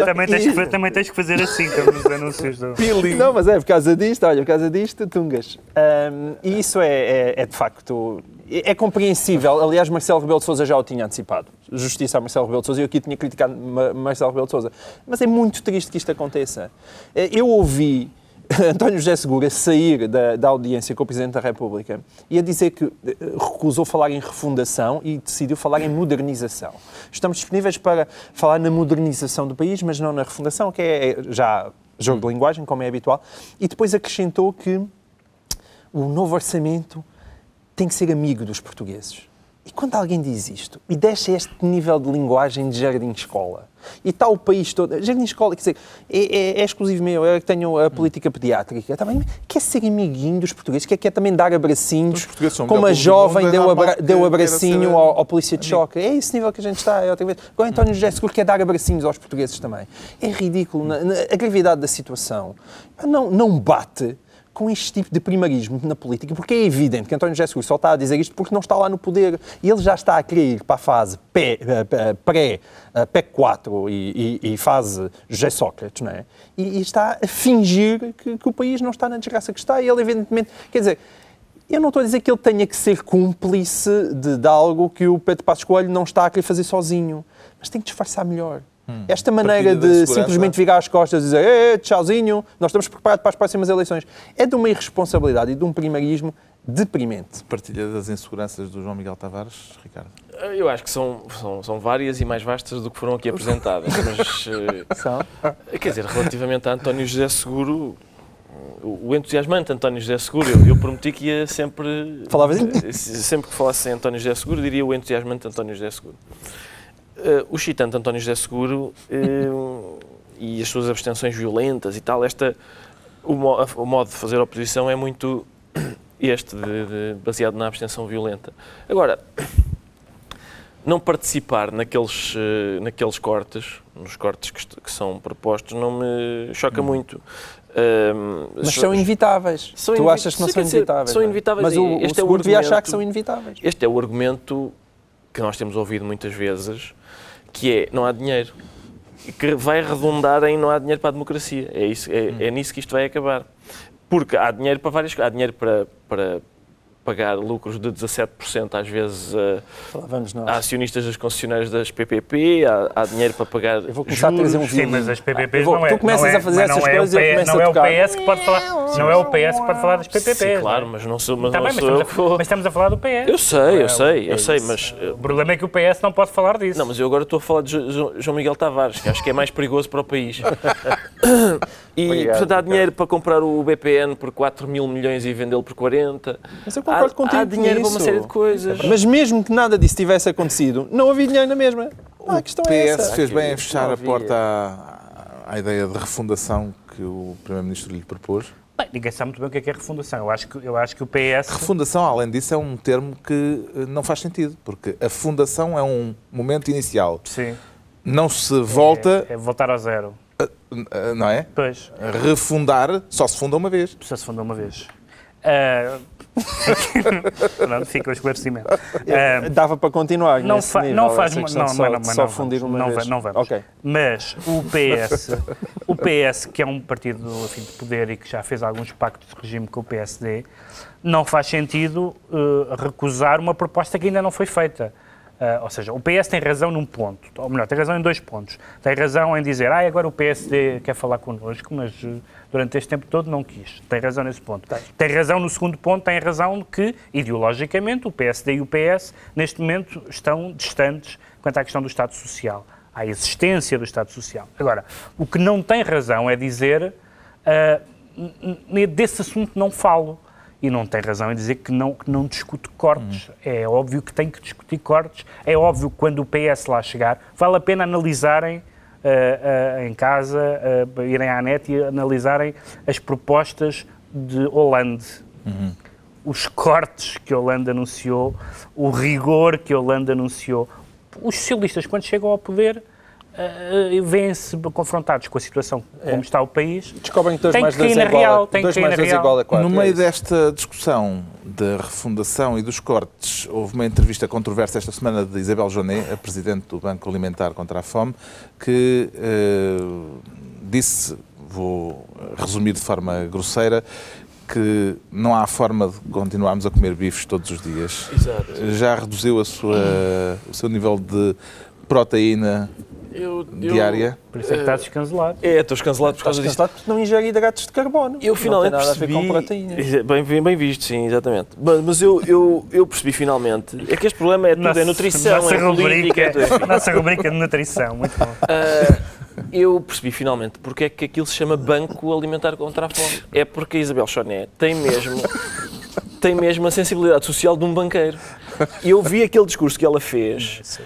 também, tens que, também tens que fazer assim, como nos anúncios do. Peeling. Não, mas é por causa disto, olha, por causa disto, tungas. Um, e isso é, é, é, de facto. É, é compreensível. Aliás, Marcelo Rebelo de Souza já o tinha antecipado. Justiça a Marcelo Rebelo de Souza. Eu aqui tinha criticado Marcelo Rebelo de Souza. Mas é muito triste que isto aconteça. Eu ouvi António José Segura sair da, da, audiência com o Presidente da República e a dizer que eh, recusou falar em refundação e decidiu falar em modernização. Estamos disponíveis para falar na modernização do país, mas não na refundação, que é, é já jogo de linguagem, como é habitual. E depois acrescentou que o novo orçamento tem que ser amigo dos portugueses. E quando alguém diz isto e deixa este nível de linguagem de jardim-escola, e está o país todo. Jardim-escola, quer dizer, é, é, é, exclusivo meu, eu é que tenho a política pediátrica. Também quer ser amiguinho dos portugueses, quer, quer também dar abracinhos, como a jovem deu, abra, deu abracinho ao, ao polícia de choque. É esse nível que a gente está. É outra vez. Agora António José Seguro quer dar abracinhos aos portugueses também. É ridículo. Na, na, a gravidade da situação não, não bate com este tipo de primarismo na política, porque é evidente que António José Seguro só está a dizer isto porque não está lá no poder. E ele já está a querer ir para a fase pré-PEC 4 e, e, e, fase José Sócrates, não é? E, e está a fingir que, que, o país não está na desgraça que está. E ele, evidentemente, quer dizer, eu não estou a dizer que ele tenha que ser cúmplice de, de algo que o Pedro Passos Coelho não está a querer fazer sozinho, mas tem que disfarçar melhor. Hum. Esta maneira de simplesmente virar as costas e dizer tchauzinho, nós estamos preparados para as próximas eleições, é de uma irresponsabilidade e de um primarismo deprimente. Partilha das inseguranças do João Miguel Tavares, Ricardo? Eu acho que são, são, são várias e mais vastas do que foram aqui apresentadas. mas, eh, são? Quer dizer, relativamente a António José Seguro, o entusiasmante António José Seguro, eu, eu prometi que ia sempre. Falavas Sempre que falasse em António José Seguro, diria o entusiasmante António José Seguro. Uh, o chitante António José Seguro uh, e as suas abstenções violentas e tal, esta, o, mo- o modo de fazer oposição é muito este, de- de- baseado na abstenção violenta. Agora, não participar naqueles, eh, naqueles cortes, nos cortes que, que são propostos, não me choca muito. Ahm, Mas são inevitáveis. São tu achas que não são inevitáveis? são é? inevitáveis Mas o, este o é o devia achar que são inevitáveis. Este é o argumento que nós temos ouvido muitas vezes, que é não há dinheiro. Que vai redundar em não há dinheiro para a democracia. É, isso, é, é nisso que isto vai acabar. Porque há dinheiro para várias coisas. Há dinheiro para, para pagar lucros de 17% às vezes a, nós. a acionistas das concessionárias das PPP, há, há dinheiro para pagar Eu vou começar a trazer um juros. Sim, mas as PPPs vou- não é. tu começas não é, a fazer não essas é o coisas e eu PS começo não a é o tocar. PS que pode falar. Não é o PS que pode falar das PPPs. Sim, claro, não é? mas não sou, mas Tá não bem, mas sou estamos, a, mas estamos a falar do PS. Eu sei, Não é eu sei, eu sei, mas... uh, O problema é que o PS não pode falar disso. Não, mas eu agora estou a falar de Jo- Jo- João Miguel Tavares, que acho que é mais perigoso para o país. E, Obrigado, portanto, há dinheiro para comprar o BPN por 4 mil milhões e vendê-lo por 40. Mas eu concordo há, contigo há dinheiro para uma série de coisas. Mas mesmo que nada disso tivesse acontecido, não havia dinheiro na mesma. Ah, a questão O é PS essa. fez bem em fechar a porta à, à ideia de refundação que o Primeiro-Ministro lhe propôs. Bem, ninguém sabe muito bem o que é, que é refundação. Eu acho que, eu acho que o PS. Refundação, além disso, é um termo que eh, não faz sentido, porque a fundação é um momento inicial. Sim. Não se volta, É, é voltar ao zero. não é? Pois, Refundar só se funda uma vez. precisa se fundar uma vez. Ah, Pronto, fica o esclarecimento. Ah, Dava para continuar não, nesse fa nível, não faz não, só, mas não, só não fundir vamos, uma não, vez. não vamos. Ok. Mas o PS, o PS, que é um partido enfim, de poder e que já fez alguns pactos de regime com o PSD, não faz sentido eh, recusar uma proposta que ainda não foi feita. Ah, ou seja, o PS tem razão num ponto, ou melhor, tem razão em dois pontos. Tem razão em dizer, ah, agora o PSD quer falar connosco, mas eh, durante este tempo todo não quis. Tem razão nesse ponto. Tem razão no segundo ponto, tem razão que, ideologicamente, o PSD e o PS, neste momento, estão distantes quanto à questão do Estado Social, à existência do Estado Social. Agora, o que não tem razão é dizer, ah, n- desse assunto não falo. E não tem razão em dizer que não, que não discute cortes. É óbvio que tem que discutir cortes. É óbvio que quando o PS lá chegar, vale a pena analisarem ah, ah, em casa, ah, irem à net e analisarem as propostas de Hollande. Os cortes que Hollande anunciou, o rigor que Hollande anunciou. Os socialistas, quando chegam ao poder, ah, vêm-se confrontados com a situação como está o país. Descobrem que 2 Tem mais que cair 2 é na igual real, a, tem que dois cair mais na dois é real. igual a 4. No meio desta discussão da refundação e dos cortes, houve uma entrevista controversa esta semana de Isabel Jonet, a presidente do Banco Alimentar contra a Fome, que eh, disse, vou resumir de forma grosseira, que não há forma de continuarmos a comer bifes todos os dias. Exato. Já reduziu a sua, o seu nível de proteína Eu, eu- diária? Por isso é que está descancelado. É, estou escancelado por Estás causa disso. cansado porque não ingere hidratos de carbono. Eu finalmente não tem nada percebi. a ver com proteínas. Bem, bem, bem visto, sim, exatamente. Mas, mas eu, eu, eu percebi finalmente. É que este problema é tudo, é nutrição, nossa é política, é tudo. rubrica, nossa rubrica de nutrição, muito bom. Ah, eu percebi finalmente porque é que aquilo se chama Banco Alimentar contra a Fome. É porque a Isabel Choné tem mesmo, tem mesmo a sensibilidade social de um banqueiro. E eu vi aquele discurso que ela fez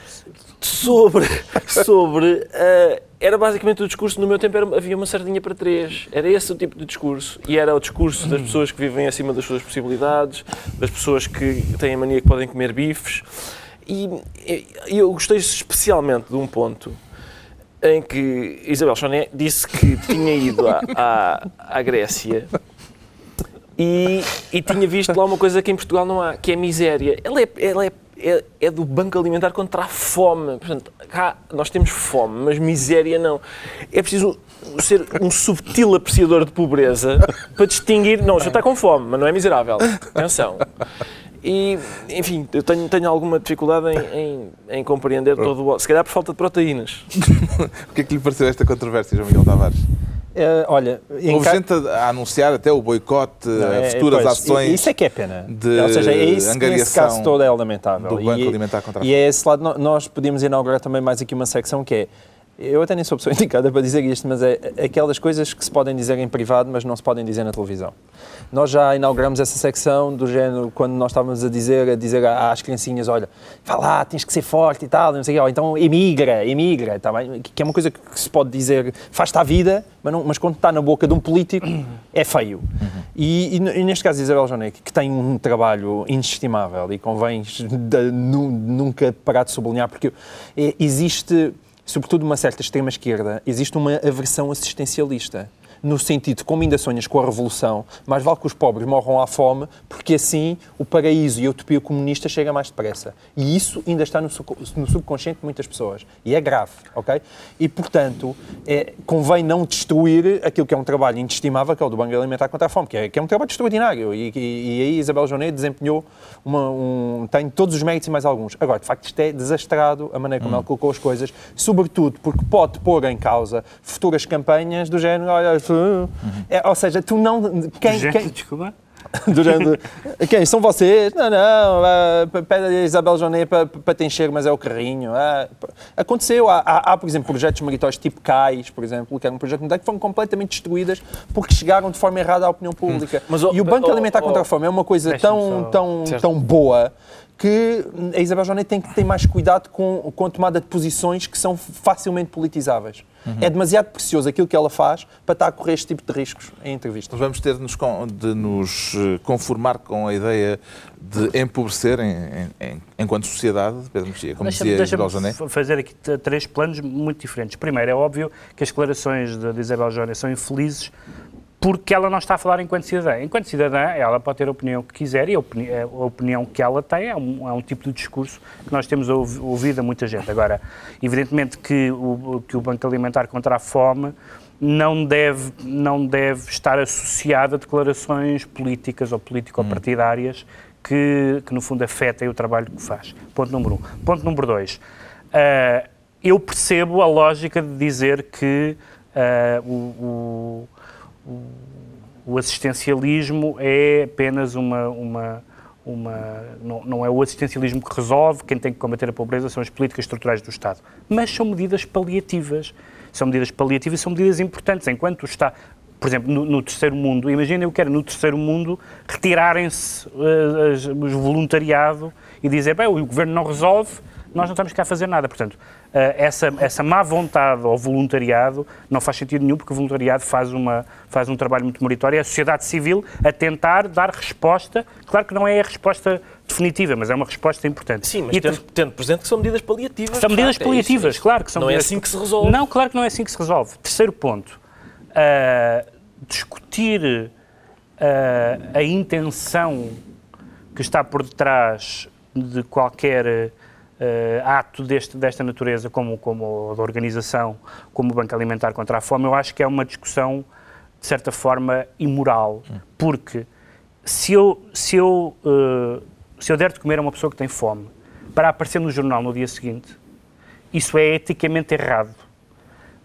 sobre. sobre ah, era basicamente o discurso, no meu tempo era- havia uma sardinha para três. Era esse o tipo de discurso. E era o discurso das pessoas que vivem acima das suas possibilidades, das pessoas que têm a mania que podem comer bifes. E, e eu gostei especialmente de um ponto em que Isabel Choné disse que tinha ido à, à, à Grécia e, e tinha visto lá uma coisa que em Portugal não há, que é miséria. Ela é, ela é, é, é do Banco Alimentar contra a fome. Portanto, cá nós temos fome, mas miséria não. É preciso ser um subtil apreciador de pobreza para distinguir. Não, já está com fome, mas não é miserável. Atenção. E, enfim, eu tenho, tenho alguma dificuldade em, em, em compreender todo o. Se calhar por falta de proteínas. O que é que lhe pareceu esta controvérsia, João Miguel Tavares? Eh, olha, Houve ca- gente a anunciar até o boicote, Não, a é- futuras pois, ações Isso é que é pena. de Ou seja, é isso que nesse caso todo é lamentável. do Banco e, Alimentar contra a E é esse lado, nós podíamos inaugurar também mais aqui uma secção que é Eu até nem sou a pessoa indicada para dizer isto, mas é aquelas coisas que se podem dizer em privado, mas não se podem dizer na televisão. Nós já inauguramos essa secção do género, quando nós estávamos a dizer, a dizer às criancinhas, olha, vá lá, tens que ser forte e tal, não sei o quê, então emigra, emigra, tá bem? que é uma coisa que se pode dizer, faz-te à vida, mas, não, mas quando está na boca de um político, é feio. Uhum. E, e, e, neste caso, Isabel Jonek, que tem um trabalho inestimável e convém de, nunca parar de sublinhar, porque existe sobretudo uma certa extrema-esquerda, existe uma aversão assistencialista no sentido, como ainda sonhas com a revolução, mais vale que os pobres morram à fome, porque assim o paraíso e a utopia comunista chega mais depressa. E isso ainda está no, subconsciente de muitas pessoas. E é grave, ok? E, portanto, é, convém não destruir aquilo que é um trabalho inestimável, que é o do Banco Alimentar contra a Fome, que é, que é um trabalho extraordinário. E, e, e aí Isabel Jonet desempenhou uma, um, tem todos os méritos e mais alguns. Agora, de facto, isto é desastrado a maneira como hum. ela colocou as coisas, sobretudo porque pode pôr em causa futuras campanhas do género, olha. É, ou seja, tu não. Quem, Gente, quem, desculpa. Durante, quem? São vocês? Não, não, uh, pede a Isabel Jonet para, para te encher, mas é o carrinho. Uh, aconteceu. Há, há, há, por exemplo, projetos maritórios tipo CAIS, por exemplo, que era um projeto que foram completamente destruídas porque chegaram de forma errada à opinião pública. Hum. Mas, e o Banco oh, Alimentar oh, contra a Fome é uma coisa tão, tão, tão boa que a Isabel Jonet tem que ter mais cuidado com, com a tomada de posições que são facilmente politizáveis. Uhum. É demasiado precioso aquilo que ela faz para estar a correr este tipo de riscos em entrevistas. Vamos ter de nos, de nos eh, conformar com a ideia de empobrecer em, em, enquanto sociedade, Pedro Mexia, como deixa dizia Isabel Jonet? fazer aqui três planos muito diferentes. Primeiro, é óbvio que as declarações de Isabel Jonet são infelizes porque ela não está a falar enquanto cidadã. Enquanto cidadã, ela pode ter a opinião que quiser e a, opini a opinião que ela tem é um, é um, tipo de discurso que nós temos ouvido a muita gente. Agora, evidentemente que o, que o Banco Alimentar contra a Fome não deve, não deve estar associado a declarações políticas ou político-partidárias que, que, no fundo, afetem o trabalho que faz. Ponto número um. Ponto número dois. Uh, eu percebo a lógica de dizer que uh, o, o o, assistencialismo é apenas uma, uma, uma não, não, é o assistencialismo que resolve, quem tem que combater a pobreza são as políticas estruturais do Estado. Mas são medidas paliativas. São medidas paliativas são medidas importantes. Enquanto está, por exemplo, no, no terceiro mundo, imaginem eu quero no terceiro mundo retirarem-se uh, os voluntariado e dizer, bem, o governo não resolve, nós não estamos cá a fazer nada. Portanto, eh, essa, essa má vontade ao voluntariado não faz sentido nenhum, porque o voluntariado faz, uma, faz um trabalho muito meritório. É a sociedade civil a tentar dar resposta. Claro que não é a resposta definitiva, mas é uma resposta importante. Sim, mas e, tendo, tendo, presente que são medidas paliativas. São medidas facto, paliativas, é isso, claro que são. Não é assim que se resolve. Não, claro que não é assim que se resolve. Terceiro ponto. Uh, discutir uh, a intenção que está por detrás de qualquer uh, ato deste, desta natureza, como, como da organização, como o Banco Alimentar contra a Fome, eu acho que é uma discussão, de certa forma, imoral. Porque se eu, se eu, uh, se eu der de comer a uma pessoa que tem fome para aparecer no jornal no dia seguinte, isso é eticamente errado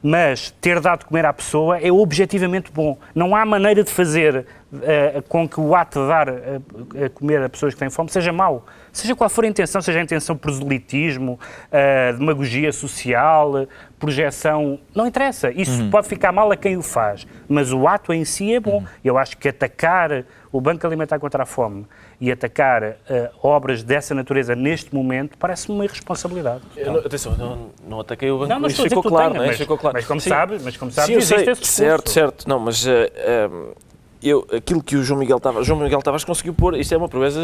mas ter dado de comer à pessoa é objetivamente bom. Não há maneira de fazer uh, com que o ato de dar uh, a comer a pessoas que têm fome seja mau. Seja qual for a intenção, seja a intenção proselitismo, uh, demagogia social, projeção, não interessa. Isso uhum. pode ficar mal a quem o faz, mas o ato em si é bom. Uhum. Eu acho que atacar o Banco Alimentar contra a Fome e atacar uh, obras dessa natureza neste momento parece-me uma irresponsabilidade. Não, atenção, não, não ataquei o banco, não, não isso ficou claro, tenha? Mas, ficou claro. Mas como sabe, mas como sabe, Sim, existe esse Certo, certo. Não, mas uh, eu, aquilo que o João Miguel Tavares, João Miguel Tavares conseguiu pôr, isto é uma proeza,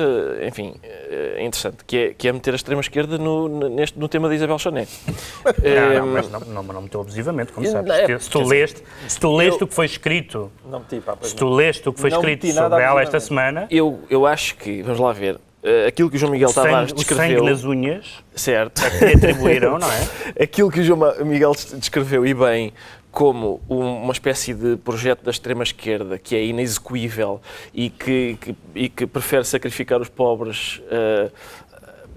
enfim, é interessante, que é, que é meter a extrema-esquerda no, neste, no tema da Isabel Chanet. não, não, mas não, não, não meteu abusivamente, como sabes. É, se, tu leste, se tu leste eu, o que foi escrito, não meti, pá, se tu leste o que foi escrito sobre ela esta semana... Eu, eu acho que, vamos lá ver, Uh, aquilo que o João Miguel o Tavares sangue, descreveu. O sangue nas unhas. Certo. Que atribuíram, não é? aquilo que o João Miguel descreveu, e bem, como uma espécie de projeto da extrema-esquerda que é inexecuível e que, que, e que prefere sacrificar os pobres. Uh,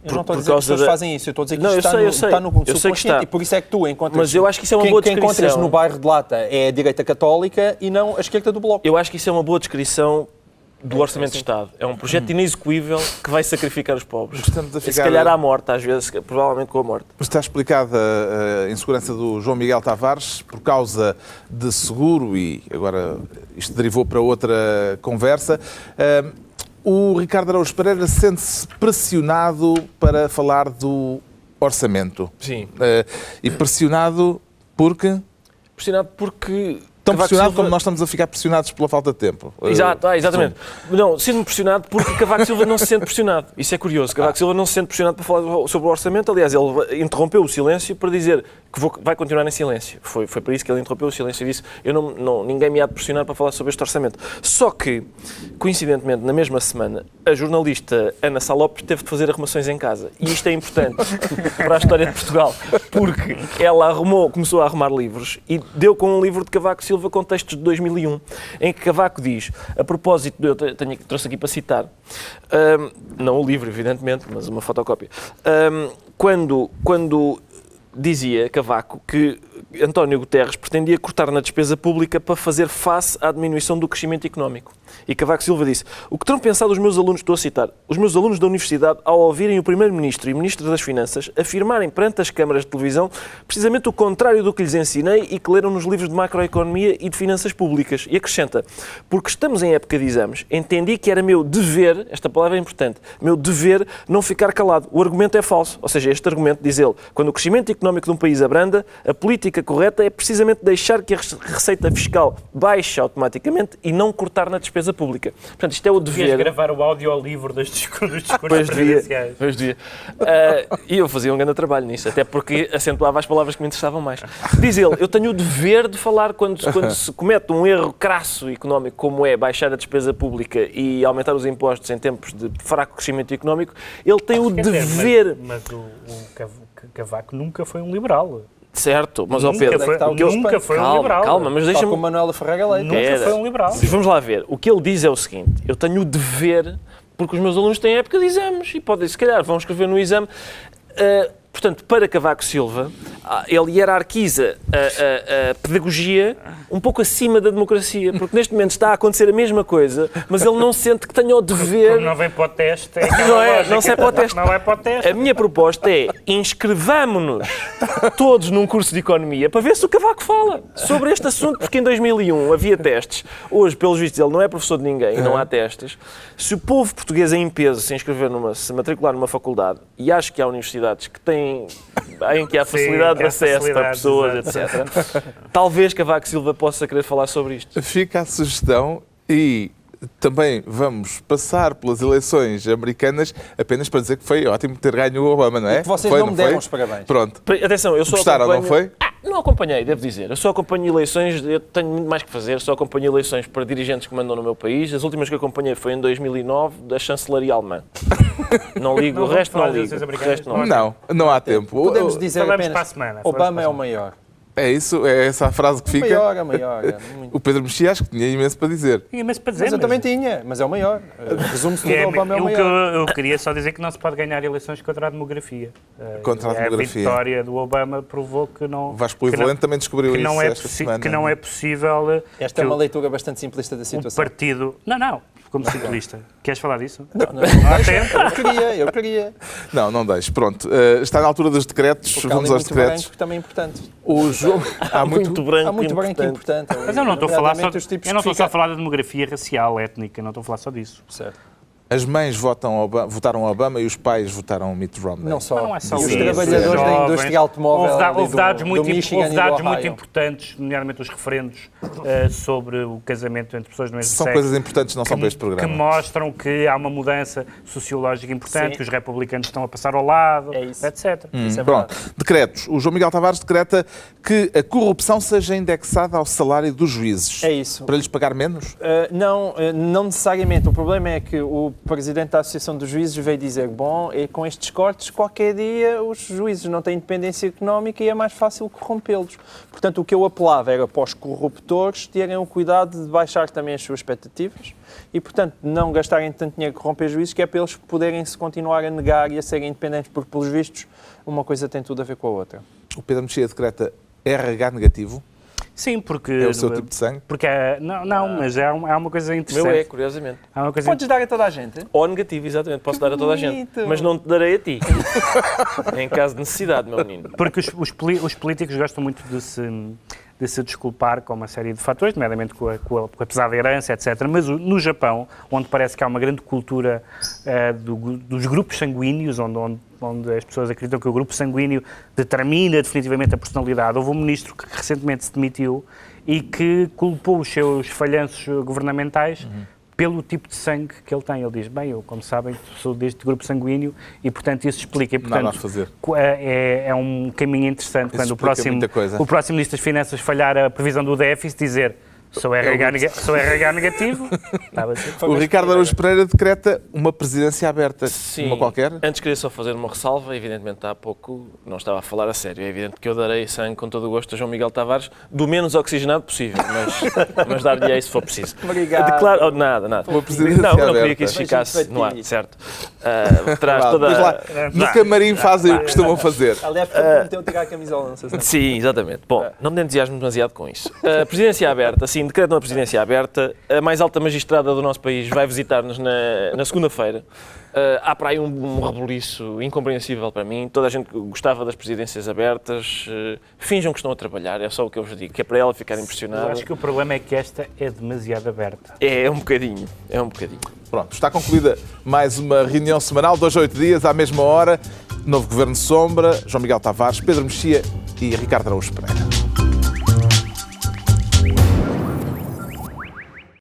eu não estou a dizer que as pessoas da... fazem isso, eu estou a dizer que não, está, sei, no, está no eu e por isso é que tu encontras... Mas eu acho que isso é uma quem, boa descrição. Quem encontras no bairro de Lata é a direita católica e não a esquerda do Bloco. Eu acho que isso é uma boa descrição do Orçamento de Estado. É um projeto inexecuível que vai sacrificar os pobres. Estamos a E se ficar- calhar à morte, às vezes, provavelmente com a morte. Está explicada a insegurança do João Miguel Tavares por causa de seguro e agora isto derivou para outra conversa. Ah, O Ricardo Araújo Pereira sente-se pressionado para falar do orçamento. Sim. Ah, E pressionado porque... Pressionado porque... Tão pressionado Silva- como nós estamos a ficar pressionados pela falta de tempo. Exato, Ah, ah, exatamente. Não, sendo pressionado porque Cavaco Silva não se sente pressionado. Isso é curioso. Cavaco Silva não se sente pressionado para falar sobre o orçamento. Aliás, ele interrompeu o silêncio para dizer que vou- vai continuar em silêncio. Foi, foi para isso que ele interrompeu o silêncio e disse: eu não, não, ninguém me há de pressionar para falar sobre este orçamento. Só que, coincidentemente, na mesma semana, a jornalista Ana Salopes teve de fazer arrumações em casa. E isto é importante para a história de Portugal, porque ela arrumou, começou a arrumar livros e deu com um livro de Cavaco Silva com textos de 2001, em que Cavaco diz, a propósito, eu te- tenho, trouxe aqui para citar, ahm, não o livro, evidentemente, mas uma fotocópia, ahm, quando, quando dizia Cavaco que António Guterres pretendia cortar na despesa pública para fazer face à diminuição do crescimento económico. E Cavaco Silva disse: O que terão pensado os meus alunos, estou a citar, os meus alunos da universidade ao ouvirem o Primeiro-Ministro e Ministro das Finanças afirmarem perante as câmaras de televisão precisamente o contrário do que lhes ensinei e que leram nos livros de macroeconomia e de finanças públicas. E acrescenta: Porque estamos em época de exames, entendi que era meu dever, esta palavra é importante, meu dever não ficar calado. O argumento é falso. Ou seja, este argumento, diz ele, quando o crescimento económico de um país abranda, a política correta é precisamente deixar que a receita fiscal baixe automaticamente e não cortar na despesa pública. Portanto, isto é o Devias dever. gravar o audiolivro dos discursos, dos discursos Pois devia. presidenciais. Pois devia. Ah, e eu fazia um grande trabalho nisso, até porque acentuava as palavras que me interessavam mais. Diz ele, eu tenho o dever de falar quando, quando se comete um erro crasso económico, como é baixar a despesa pública e aumentar os impostos em tempos de fraco crescimento económico, ele tem o Quer dizer, dever, Mas, mas o, o Cav- Cavaco nunca foi um liberal. Certo, mas ao Pedro, foi, está o que eu- nunca foi um calma, liberal. calma, mas deixa-me como Manuela Ferreira Leite. Nunca Era. foi um liberal. Vamos lá ver. O que ele diz é o seguinte: eu tenho o dever, porque os meus alunos têm época de exames e podem, se calhar, vão escrever no exame. Ah, portanto, para Cavaco Silva, ele hierarquiza a, a- a pedagogia um pouco acima da democracia, porque neste momento está a acontecer a mesma coisa, mas ele não sente que tenha o dever. Como não vem para o teste, é Não é, não sai para o teste. Não vai para o teste. A minha proposta é inscrevamo-nos todos num curso de economia para ver se o Cavaco fala sobre este assunto, porque em 2001 havia testes. Hoje, pelos vistos, ele não é professor de ninguém, não há testes. Se o povo português é em peso se inscrever numa, se matricular numa faculdade, e acho que há universidades que têm, em que há Sim, facilidade de há acesso para pessoas, exato. etc. Talvez Cavaco Silva possa querer falar sobre isto. Fica a sugestão e também vamos passar pelas eleições americanas apenas para dizer que foi ótimo ter ganho o Obama, não é? que vocês Foi, não me deram foi? os parabéns. Pronto. Atenção, eu só Gostaram, não acompanho... foi? Ah, não acompanhei, devo dizer. Eu só acompanho eleições, eu tenho muito mais que fazer, só acompanho eleições para dirigentes que mandam no meu país. As últimas que acompanhei foi em 2009, da chancelaria alemã. Não ligo, Não o resto não ligo. O resto não ligo. Não, não há tempo. Podemos dizer Falamos apenas, para a semana, Obama para a é o maior. É isso? É essa a frase que O fica? maior, é o maior. é muito. O Pedro Mexia acho que tinha imenso para dizer. Tinha imenso para dizer, Mas eu também tinha, mas é o maior. Eh, Resume-se tudo, É, Obama é o o que maior. eu, eu queria só dizer que não se pode ganhar eleições contra a demografia. Contra a demografia. vitória do Obama provou que não. O Vasco que não- Polivalente também descobriu que isso não é, esta semana. que não é possível Esta é uma o- leitura bastante simplista da o situação. partido. Não, não, como ciclista. Queres falar disso? Não, não, há tempo. Eu queria, eu queria. Não, não deixe. Pronto. Eh, está na altura dos decretos. Porque Vamos ali aos muito decretos. branco também é importante. O João... Há muito... Muito branco, Há muito branco importante. importante. Mas eu não estou a falar só, eu não estou só a falar da demografia racial, étnica, não estou a falar só disso. Certo. As mães votam Obama, votaram Obama e os pais votaram Mitt Romney. Não só. Não é só e os isso. trabalhadores da indústria automóvel Houve, da- houve do, dados, do muito, Michigan houve do dados muito importantes, nomeadamente os referendos, eh, sobre o casamento entre pessoas do mesmo São sexo. coisas importantes, não são para este que programa. mostram que há uma mudança sociológica importante, Sim. que os republicanos estão a passar ao lado, É isso. etc. Hum, Isso é Pronto. verdade. Decretos. O João Miguel Tavares decreta que a corrupção seja indexada ao salário dos juízes. É isso. Para lhes pagar menos? Uh, não, uh, não necessariamente. O problema é que o presidente da Associação dos Juízes veio dizer: bom, e com estes cortes, qualquer dia os juízes não têm independência económica e é mais fácil corrompê-los. Portanto, o que eu apelava era para os corruptores terem o cuidado de baixar também as suas expectativas e, portanto, não gastarem tanto dinheiro a corromper juízes, que é para eles poderem se continuar a negar e a serem independentes, porque, pelos vistos, uma coisa tem tudo a ver com a outra. O Pedro Mexia decreta RH negativo. Sim, porque... É o seu tipo de sangue? Porque é, não, não, mas é uma, é uma coisa interessante. meu é, curiosamente. É uma coisa Podes dar a toda a gente? Ou negativo, exatamente. Posso dar a toda a gente. Mas não te darei a ti. em caso de necessidade, meu menino. Porque os, os os políticos gostam muito de se, de se desculpar com uma série de fatores, nomeadamente com a, com a, com a pesada herança, etc. Mas no Japão, onde parece que há uma grande cultura eh, do- dos grupos sanguíneos, onde, onde, onde as pessoas acreditam que o grupo sanguíneo determina definitivamente a personalidade, houve um ministro que recentemente se demitiu e que culpou os seus falhanços governamentais pelo tipo de sangue que ele tem. Ele diz, bem, eu, como sabem, sou deste grupo sanguíneo e, portanto, isso explica. E, Nada a portanto, fazer. co- é, é um caminho interessante Isso quando o próximo, o próximo Ministro das Finanças falhar a previsão do déficit dizer sou RH, nega- sou RH negativo. Estava a ser. O Ricardo Araújo Pereira decreta uma presidência aberta, Sim. uma qualquer. Antes queria só fazer uma ressalva. Evidentemente, há pouco não estava a falar a sério. É evidente que eu darei sangue com todo o gosto a João Miguel Tavares, do menos oxigenado possível, mas, mas dar-lhe-ei se for preciso. Obrigado. Declaro, oh, nada, nada. Uma presidência não, não queria aberta. que isso ficasse no ar, certo? Ah, traz toda lá, a- no camarim fazem o que costumam fazer. Aliás, prometeu tirar a camisola, não sei se não. Sim, exatamente. Bom, não me entusiasmo demasiado com isso. A presidência aberta, sim, decreto uma presidência aberta. A mais alta magistrada do nosso país vai visitar-nos na, na segunda-feira. Ah, há para aí um, um rebuliço incompreensível para mim. Toda a gente gostava das presidências abertas. Ah, finjam que estão a trabalhar, é só o que eu vos digo, que é para ela ficar Eu impressionada. acho que o problema é que esta é demasiado aberta. É, é um bocadinho, é um bocadinho. Pronto, está concluída mais uma reunião semanal, dois a oito dias, à mesma hora. Novo Governo Sombra, João Miguel Tavares, Pedro Mexia e Ricardo Araújo Pereira.